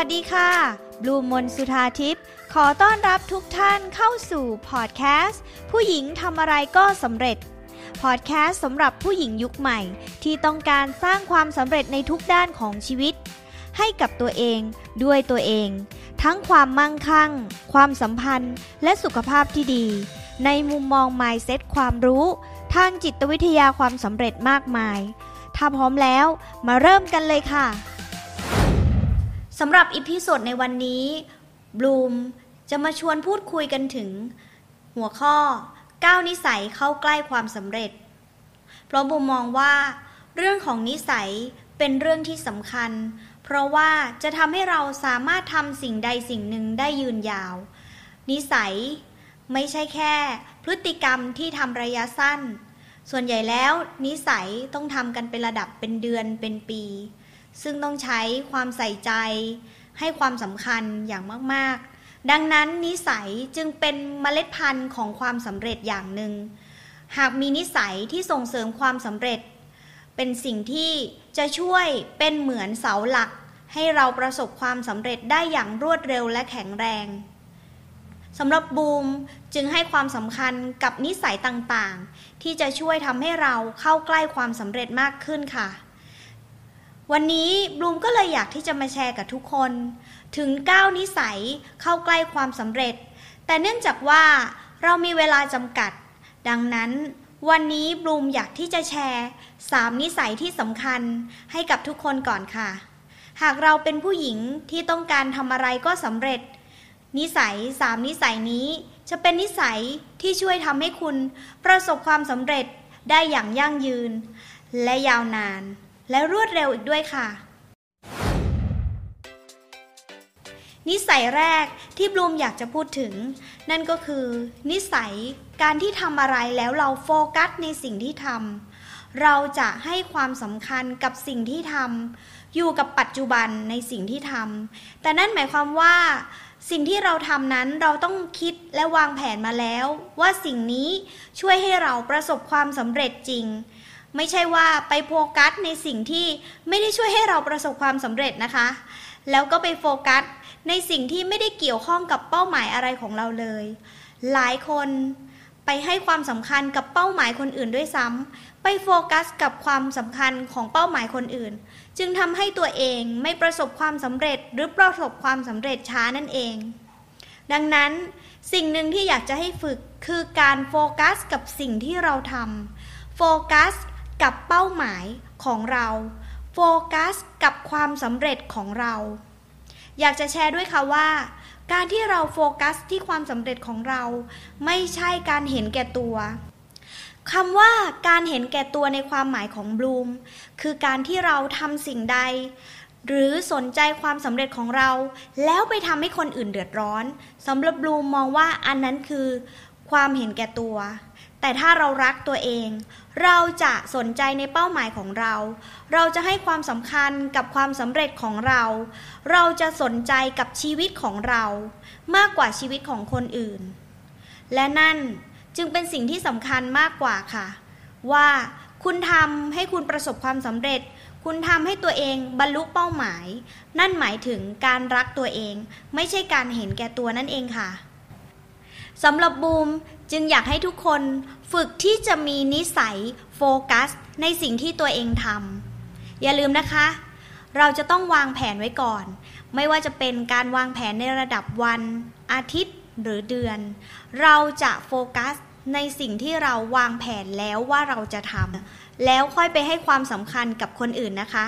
วัสดีค่ะบลูมนสุธาทิพย์ขอต้อนรับทุกท่านเข้าสู่พอดแคสต์ผู้หญิงทำอะไรก็สำเร็จพอดแคสต์สำหรับผู้หญิงยุคใหม่ ที่ต้องการสร้างความสำเร็จในทุกด้านของชีวิต ให้กับตัวเองด้วยตัวเอง ทั้งความมั่งคั่ง ความสัมพันธ์ และสุขภาพที่ดี ในมุมมอง mindset ความรู้ ทางจิตวิทยาความสำเร็จมากมาย ถ้าพร้อมแล้วมาเริ่มกันเลยค่ะ สำหรับ episode ในวันนี้บูมจะมาชวนพูดคุยกันถึง หัวข้อ9นิสัยเข้าใกล้ความสำเร็จ เพราะบูมมองว่า เรื่องของนิสัยเป็นเรื่องที่สำคัญ เพราะว่าจะทำให้เราสามารถทำสิ่งใดสิ่งหนึ่งได้ยืนยาว นิสัยไม่ใช่แค่ พฤติกรรมที่ทำระยะสั้น ส่วนใหญ่แล้วนิสัยต้องทำกันเป็นระดับเป็นเดือนเป็นปี ซึ่งต้องใช้ความใส่ใจ ให้ความสำคัญอย่างมากๆ ดังนั้นนิสัยจึงเป็นเมล็ดพันธุ์ของความสำเร็จอย่างหนึ่ง หากมีนิสัยที่ส่งเสริมความสำเร็จ เป็นสิ่งที่จะช่วยเป็นเหมือนเสาหลัก ให้เราประสบความสำเร็จได้อย่างรวดเร็วและแข็งแรงสำหรับบูมจึงให้ความสำคัญกับนิสัยต่างๆ ที่จะช่วยทำให้เราเข้าใกล้ความสำเร็จมากขึ้นค่ะ วันนี้บลูมก็เลยอยากที่จะมาแชร์กับทุกคน ถึง 9 นิสัยเข้าใกล้ความสำเร็จ แต่เนื่องจากว่าเรามีเวลาจำกัด ดังนั้น วันนี้บลูมอยากที่จะแชร์ 3 นิสัยที่สำคัญให้กับทุกคนก่อนค่ะ หากเราเป็นผู้หญิงที่ต้องการทำอะไรก็สำเร็จ นิสัยสามนิสัยนี้จะเป็นนิสัยที่ช่วยทำให้คุณประสบความสำเร็จได้อย่างยั่งยืน และยาวนาน และรวดเร็วอีกด้วยค่ะ นิสัยแรกที่บลูมอยากจะพูดถึง นั่นก็คือ นิสัยการที่ทำอะไรแล้วเราโฟกัสในสิ่งที่ทำเราจะให้ความสำคัญกับสิ่งที่ทำอยู่กับปัจจุบันในสิ่งที่ทำแต่นั่นหมายความว่าสิ่งที่เราทำนั้นเราต้องคิดและวางแผนมาแล้ว ว่าสิ่งนี้ช่วยให้เราประสบความสำเร็จจริง ไม่ใช่ว่าไปโฟกัสในสิ่งที่ไม่ได้ช่วยให้เราประสบความสำเร็จนะคะ แล้วก็ไปโฟกัสในสิ่งที่ไม่ได้เกี่ยวข้องกับเป้าหมายอะไรของเราเลย หลายคนไปให้ความสำคัญกับเป้าหมายคนอื่นด้วยซ้ำไปโฟกัสกับความสำคัญของเป้าหมายคนอื่น จึงทำให้ตัวเองไม่ประสบความสำเร็จหรือประสบความสำเร็จช้านั่นเอง ดังนั้นสิ่งหนึ่งที่อยากจะให้ฝึกคือการโฟกัสกับสิ่งที่เราทำโฟกัส กับเป้าหมายของเรา โฟกัสกับความสำเร็จของเรา อยากจะแชร์ด้วยค่ะว่า การที่เราโฟกัสที่ความสำเร็จของเรา ไม่ใช่การเห็นแก่ตัวคำว่าการเห็นแก่ตัวในความหมายของบลูมคือการที่เราทำสิ่งใด หรือสนใจความสำเร็จของเรา แล้วไปทำให้คนอื่นเดือดร้อนสำหรับบลูมมองว่าอันนั้นคือ ความเห็นแก่ตัว แต่ถ้าเรารักตัวเอง เราจะสนใจในเป้าหมายของเรา เราจะให้ความสำคัญกับความสำเร็จของเรา เราจะสนใจกับชีวิตของเรา มากกว่าชีวิตของคนอื่น และนั่นจึงเป็นสิ่งที่สำคัญมากกว่าค่ะ ว่าคุณทำให้คุณประสบความสำเร็จ คุณทำให้ตัวเองบรรลุเป้าหมาย นั่นหมายถึงการรักตัวเอง ไม่ใช่การเห็นแก่ตัวนั่นเองค่ะ สำหรับบูมจึงอยากให้ทุกคนฝึกที่จะมีนิสัยโฟกัส ในสิ่งที่ตัวเองทำอย่าลืมนะคะ เราจะต้องวางแผนไว้ก่อน ไม่ว่าจะเป็นการวางแผนในระดับวัน อาทิตย์หรือเดือน เราจะโฟกัสในสิ่งที่เราวางแผนแล้วว่าเราจะทำแล้วค่อยไปให้ความสำคัญกับคนอื่นนะคะ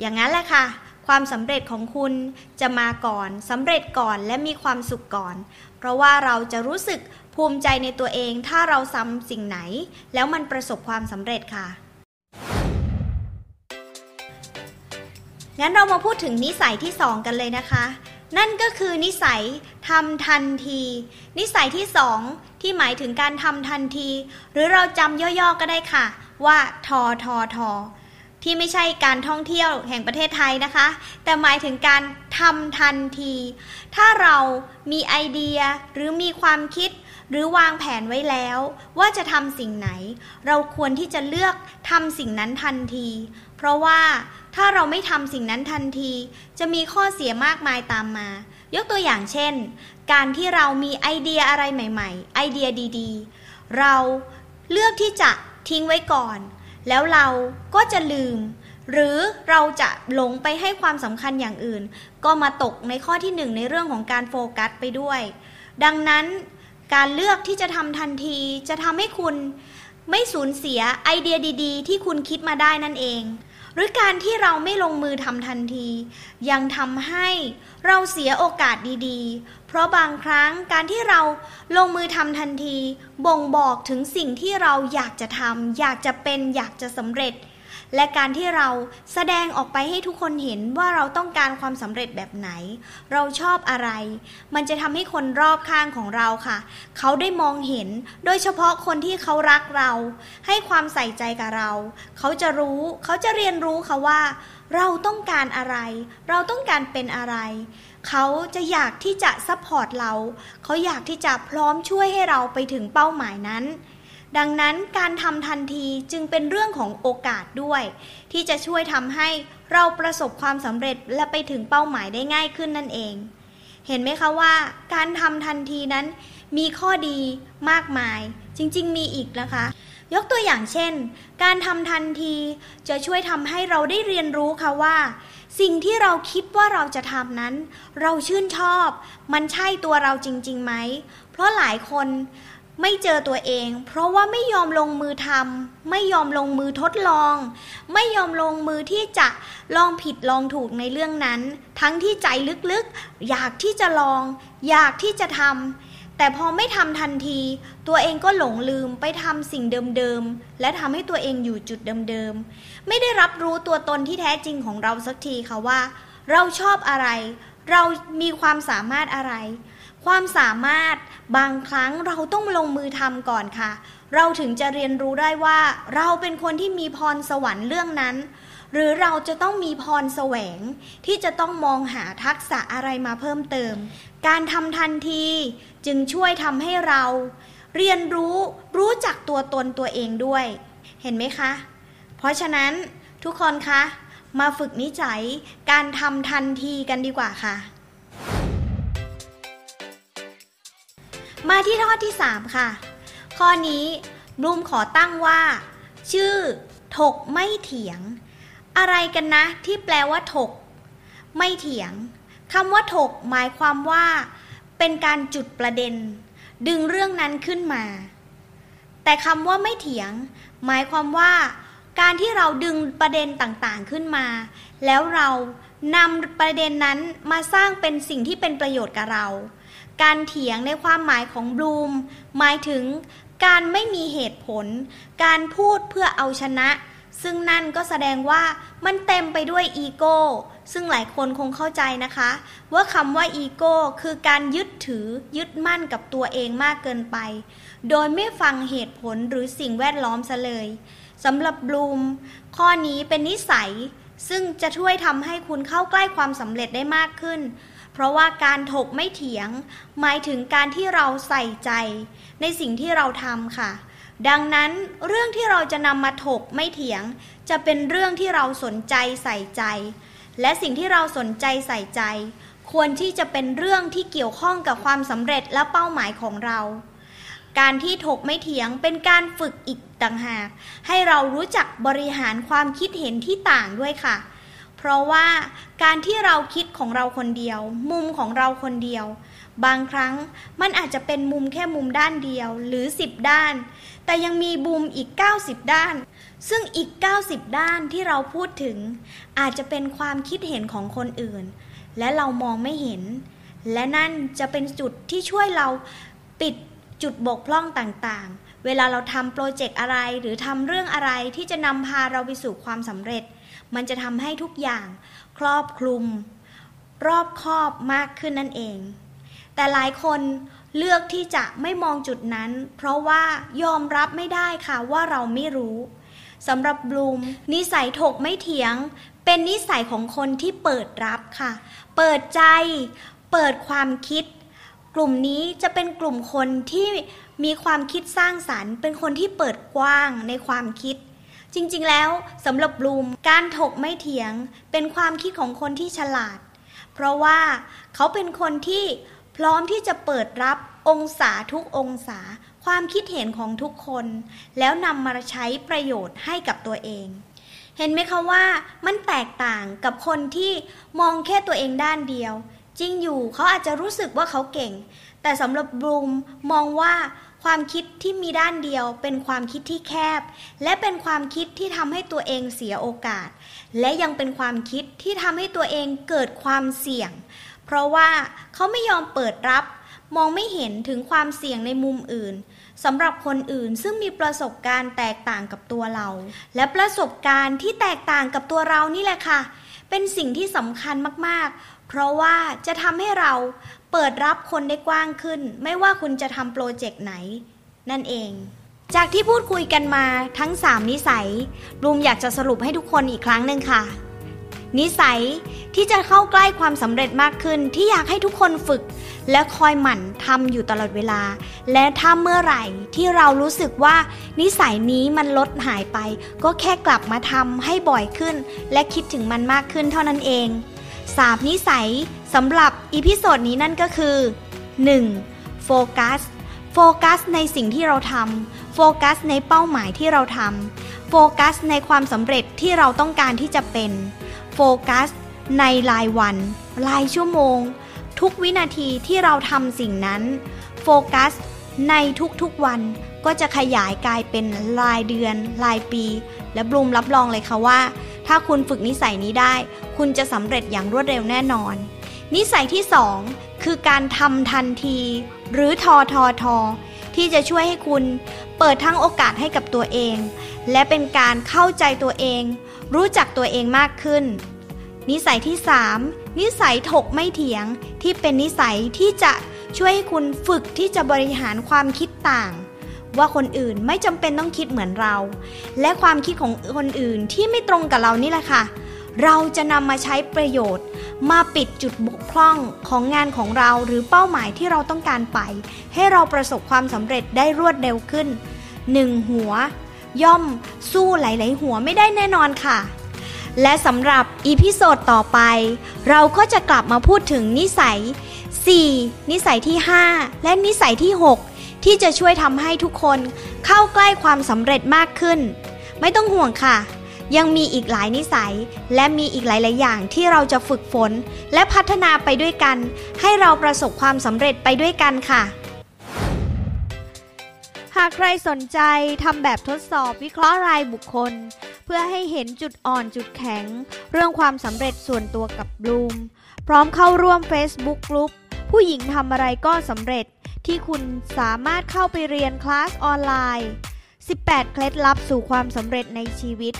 อย่างนั้นแหละค่ะ ความสำเร็จของคุณจะมาก่อนสำเร็จก่อนและมีความสุขก่อน เพราะว่าเราจะรู้สึกภูมิใจในตัวเองถ้าเราทำสิ่งไหน แล้วมันประสบความสำเร็จค่ะ งั้นเรามาพูดถึงนิสัยที่สองกันเลยนะคะ นั่นก็คือนิสัยทำทันที นิสัยที่สองที่หมายถึงการทำทันที หรือเราจำย่อๆก็ได้ค่ะ ว่าทอทอทอ ที่ไม่ใช่การท่องเที่ยวแห่งประเทศไทยนะคะ แต่หมายถึงการทำทันที ถ้าเรามีไอเดียหรือมีความคิดหรือวางแผนไว้แล้ว ว่าจะทำสิ่งไหน เราควรที่จะเลือกทำสิ่งนั้นทันที เพราะว่าถ้าเราไม่ทำสิ่งนั้นทันที จะมีข้อเสียมากมายตามมา ยกตัวอย่างเช่น การที่เรามีไอเดียอะไรใหม่ ๆ ไอเดียดี ๆ เราเลือกที่จะทิ้งไว้ก่อน แล้วเราก็จะลืม หรือเราจะหลงไปให้ความสำคัญอย่างอื่น ก็มาตกในข้อที่หนึ่งในเรื่องของการโฟกัสไปด้วย ดังนั้นการเลือกที่จะทำทันทีจะทำให้คุณไม่สูญเสียไอเดียดี ๆ ที่คุณคิดมาได้นั่นเอง หรือการที่เราไม่ลงมือทำทันที ยังทำให้เราเสียโอกาสดีๆ เพราะบางครั้งการที่เราลงมือทำทันที บ่งบอกถึงสิ่งที่เราอยากจะทำอยากจะเป็นอยากจะสำเร็จ และการที่เราแสดงออกไปให้ทุกคนเห็นว่าเราต้องการความสำเร็จแบบไหน เราชอบอะไร มันจะทำให้คนรอบข้างของเราค่ะ เขาได้มองเห็น โดยเฉพาะคนที่เขารักเรา ให้ความใส่ใจกับเรา เขาจะรู้ เขาจะเรียนรู้ค่ะว่า เราต้องการอะไร เราต้องการเป็นอะไรเขาจะอยากที่จะ support เรา เขาอยากที่จะพร้อมช่วยให้เราไปถึงเป้าหมายนั้น ดังนั้นการทำทันทีจึงเป็นเรื่องของโอกาสด้วย ที่จะช่วยทำให้เราประสบความสำเร็จและไปถึงเป้าหมายได้ง่ายขึ้นนั่นเอง เห็นไหมคะว่า การทำทันทีนั้น มีข้อดีมากมาย จริง ๆ มีอีกนะคะ ยกตัวอย่างเช่น การทำทันทีจะช่วยทำให้เราได้เรียนรู้ค่ะว่า สิ่งที่เราคิดว่าเราจะทำนั้น เราชื่นชอบ มันใช่ตัวเราจริงๆไหมเพราะหลายคน ไม่เจอตัวเอง เพราะว่าไม่ยอมลงมือทำไม่ยอมลงมือทดลอง ไม่ยอมลงมือที่จะลองผิดลองถูกในเรื่องนั้น ทั้งที่ใจลึกๆ อยากที่จะลอง อยากที่จะทำแต่พอไม่ทำทันที ตัวเองก็หลงลืมไปทำสิ่งเดิมๆ และทำให้ตัวเองอยู่จุดเดิมๆ ไม่ได้รับรู้ตัวตนที่แท้จริงของเราสักทีค่ะว่า เราชอบอะไร เรามีความสามารถอะไร ความสามารถบางครั้งเราต้องลงมือทำก่อนค่ะ เราถึงจะเรียนรู้ได้ว่า เราเป็นคนที่มีพรสวรรค์เรื่องนั้น หรือเราจะต้องมีพรแสวง ที่จะต้องมองหาทักษะอะไรมาเพิ่มเติม การทำทันทีจึงช่วยทำให้เรา เรียนรู้รู้จักตัวตนตัวเองด้วย เห็นไหมคะ เพราะฉะนั้นทุกคนคะมาฝึกนิสัยการทำทันทีกันดีกว่าค่ะ มาที่ข้อที่ 3 ค่ะ ข้อนี้บลูมขอตั้งว่า ชื่อ ถกไม่เถียง อะไรกันนะที่แปลว่าถก ไม่เถียงคำว่าถกหมายความว่า เป็นการจุดประเด็น ดึงเรื่องนั้นขึ้นมา แต่คำว่าไม่เถียง หมายความว่า การที่เราดึงประเด็นต่างๆขึ้นมา แล้วเรานำประเด็นนั้นมาสร้างเป็นสิ่งที่เป็นประโยชน์กับเรา การเถียงในความหมายของบลูม หมายถึงการไม่มีเหตุผล การพูดเพื่อเอาชนะ ซึ่งนั่นก็แสดงว่ามันเต็มไปด้วยอีโก้ ซึ่งหลายคนคงเข้าใจนะคะ ว่าคำว่าอีโก้คือการยึดถือยึดมั่นกับตัวเองมากเกินไป โดยไม่ฟังเหตุผลหรือสิ่งแวดล้อมซะเลยสำหรับบลูม ข้อนี้เป็นนิสัย ซึ่งจะช่วยทำให้คุณเข้าใกล้ความสำเร็จได้มากขึ้น เพราะว่าการถกไม่เถียง หมายถึงการที่เราใส่ใจ ในสิ่งที่เราทำค่ะ ดังนั้นเรื่องที่เราจะนำมาถกไม่เถียง จะเป็นเรื่องที่เราสนใจใส่ใจ และสิ่งที่เราสนใจใส่ใจ ควรที่จะเป็นเรื่องที่เกี่ยวข้องกับความสำเร็จและเป้าหมายของเรา การที่ถกไม่เถียงเป็นการฝึกอีกต่างหาก ให้เรารู้จักบริหารความคิดเห็นที่ต่างด้วยค่ะ เพราะว่าการที่เราคิดของเราคนเดียว มุมของเราคนเดียว บางครั้งมันอาจจะเป็นมุมแค่มุมด้านเดียวหรือ 10 ด้าน แต่ยังมีบุมอีก 90 ด้าน ซึ่งอีก 90 ด้านที่เราพูดถึง อาจจะเป็นความคิดเห็นของคนอื่น และเรามองไม่เห็น และนั่นจะเป็นจุดที่ช่วยเราปิดจุดบกพร่องต่างๆ เวลาเราทำโปรเจกต์อะไร หรือทำเรื่องอะไรที่จะนำพาเราไปสู่ความสำเร็จ มันจะทำให้ทุกอย่างครอบคลุม รอบคอบมากขึ้นนั่นเอง แต่หลายคนเลือกที่จะไม่มองจุดนั้น เพราะว่ายอมรับไม่ได้ค่ะว่าเราไม่รู้สำหรับบลูมนิสัยถกไม่เถียง เป็นนิสัยของคนที่เปิดรับค่ะ เปิดใจ เปิดความคิด กลุ่มนี้จะเป็นกลุ่มคนที่มีความคิดสร้างสารรค์ เป็นคนที่เปิดกว้างในความคิด จริงๆแล้วสำหรับบลูมการถกไม่เถียง เป็นความคิดของคนที่ฉลาด เพราะว่าเขาเป็นคนที่พร้อมที่จะเปิดรับองศาทุกองศา ความคิดเห็นของทุกคน แล้วนำมาใช้ประโยชน์ให้กับตัวเอง เห็นไหมคะว่ามันแตกต่างกับคนที่มองแค่ตัวเองด้านเดียว จริงอยู่เขาอาจจะรู้สึกว่าเขาเก่ง แต่สำหรับบลูมมองว่าความคิดที่มีด้านเดียว เป็นความคิดที่แคบ และเป็นความคิดที่ทำให้ตัวเองเสียโอกาส และยังเป็นความคิดที่ทำให้ตัวเองเกิดความเสี่ยง เพราะว่าเขาไม่ยอมเปิดรับ มองไม่เห็นถึงความเสี่ยงในมุมอื่นสำหรับคนอื่นซึ่งมีประสบการณ์แตกต่างกับตัวเรา และประสบการณ์ที่แตกต่างกับตัวเรานี่แหละค่ะ เป็นสิ่งที่สำคัญมากๆ เพราะว่าจะทำให้เราเปิดรับคนได้กว้างขึ้น ไม่ว่าคุณจะทำโปรเจกต์ไหน นั่นเอง จากที่พูดคุยกันมาทั้ง 3 นิสัยบลูมอยากจะสรุปให้ทุกคนอีกครั้งหนึ่งค่ะ นิสัยที่จะเข้าใกล้ความสำเร็จมากขึ้นที่อยากให้ทุกคนฝึก และคอยหมั่นทำอยู่ตลอดเวลา และถ้าเมื่อไหร่ที่เรารู้สึกว่า นิสัยนี้มันลดหายไป ก็แค่กลับมาทำให้บ่อยขึ้น และคิดถึงมันมากขึ้นเท่านั้นเองสามนิสัยสำหรับ episode นี้นั่นก็คือ 1. โฟกัส โฟกัสในสิ่งที่เราทำโฟกัสในเป้าหมายที่เราทำโฟกัสในความสำเร็จที่เราต้องการที่จะเป็น โฟกัส ในรายวัน รายชั่วโมง ทุกวินาทีที่เราทำสิ่งนั้น โฟกัส ในทุกๆวันก็จะขยายกลายเป็นรายเดือน รายปี และบลูมรับรองเลยค่ะว่า ถ้าคุณฝึกนิสัยนี้ได้ คุณจะสำเร็จอย่างรวดเร็วแน่นอน นิสัยที่ 2 คือการทำทันที หรือทอทอทอที่จะช่วยให้คุณเปิดทั้งโอกาสให้กับตัวเอง และเป็นการเข้าใจตัวเอง รู้จักตัวเองมากขึ้น นิสัยที่ 3 นิสัยถกไม่เถียง ที่เป็นนิสัยที่จะช่วยให้คุณฝึกที่จะบริหารความคิดต่าง ว่าคนอื่นไม่จำเป็นต้องคิดเหมือนเรา และความคิดของคนอื่นที่ไม่ตรงกับเรานี่แหละค่ะ เราจะนำมาใช้ประโยชน์ มาปิดจุดบกพร่องของงานของเราหรือเป้าหมายที่เราต้องการไป ให้เราประสบความสำเร็จได้รวดเร็วขึ้นหนึ่งหัว ย่อมสู้หลายๆ หัวไม่ได้แน่นอนค่ะ และสำหรับ episode ต่อไป เราก็จะกลับมาพูดถึงนิสัย 4. นิสัยที่ 5 และนิสัยที่ 6 ที่จะช่วยทำให้ทุกคนเข้าใกล้ความสำเร็จมากขึ้น ไม่ต้องห่วงค่ะ ยังมีอีกหลายนิสัย และมีอีกหลาย ๆ อย่างที่เราจะฝึกฝน และพัฒนาไปด้วยกัน ให้เราประสบความสำเร็จไปด้วยกันค่ะ หากใครสนใจทำแบบทดสอบวิเคราะห์รายบุคคล เพื่อให้เห็นจุดอ่อนจุดแข็ง เรื่องความสำเร็จส่วนตัวกับบลูม พร้อมเข้าร่วม Facebook กลุ่มผู้หญิงทำอะไรก็สำเร็จที่คุณสามารถเข้าไปเรียนคลาสออนไลน์ 18 เคล็ดลับสู่ความสำเร็จในชีวิต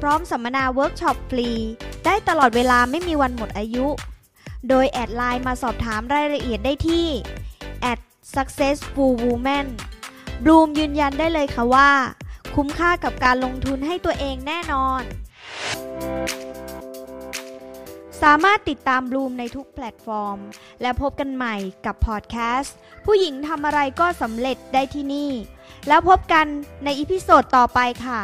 พร้อมสัมมนาเวิร์กช็อปฟรี ได้ตลอดเวลาไม่มีวันหมดอายุ โดย add LINE มาสอบถามรายละเอียดได้ที่ successful woman บลูมยืนยันได้เลยค่ะว่า คุ้มค่ากับการลงทุนให้ตัวเองแน่นอน สามารถติดตามบลูมในทุกแพลตฟอร์ม และพบกันใหม่กับพอดแคสต์ ผู้หญิงทำอะไรก็สำเร็จได้ที่นี่ แล้วพบกันใน episode ต่อไปค่ะ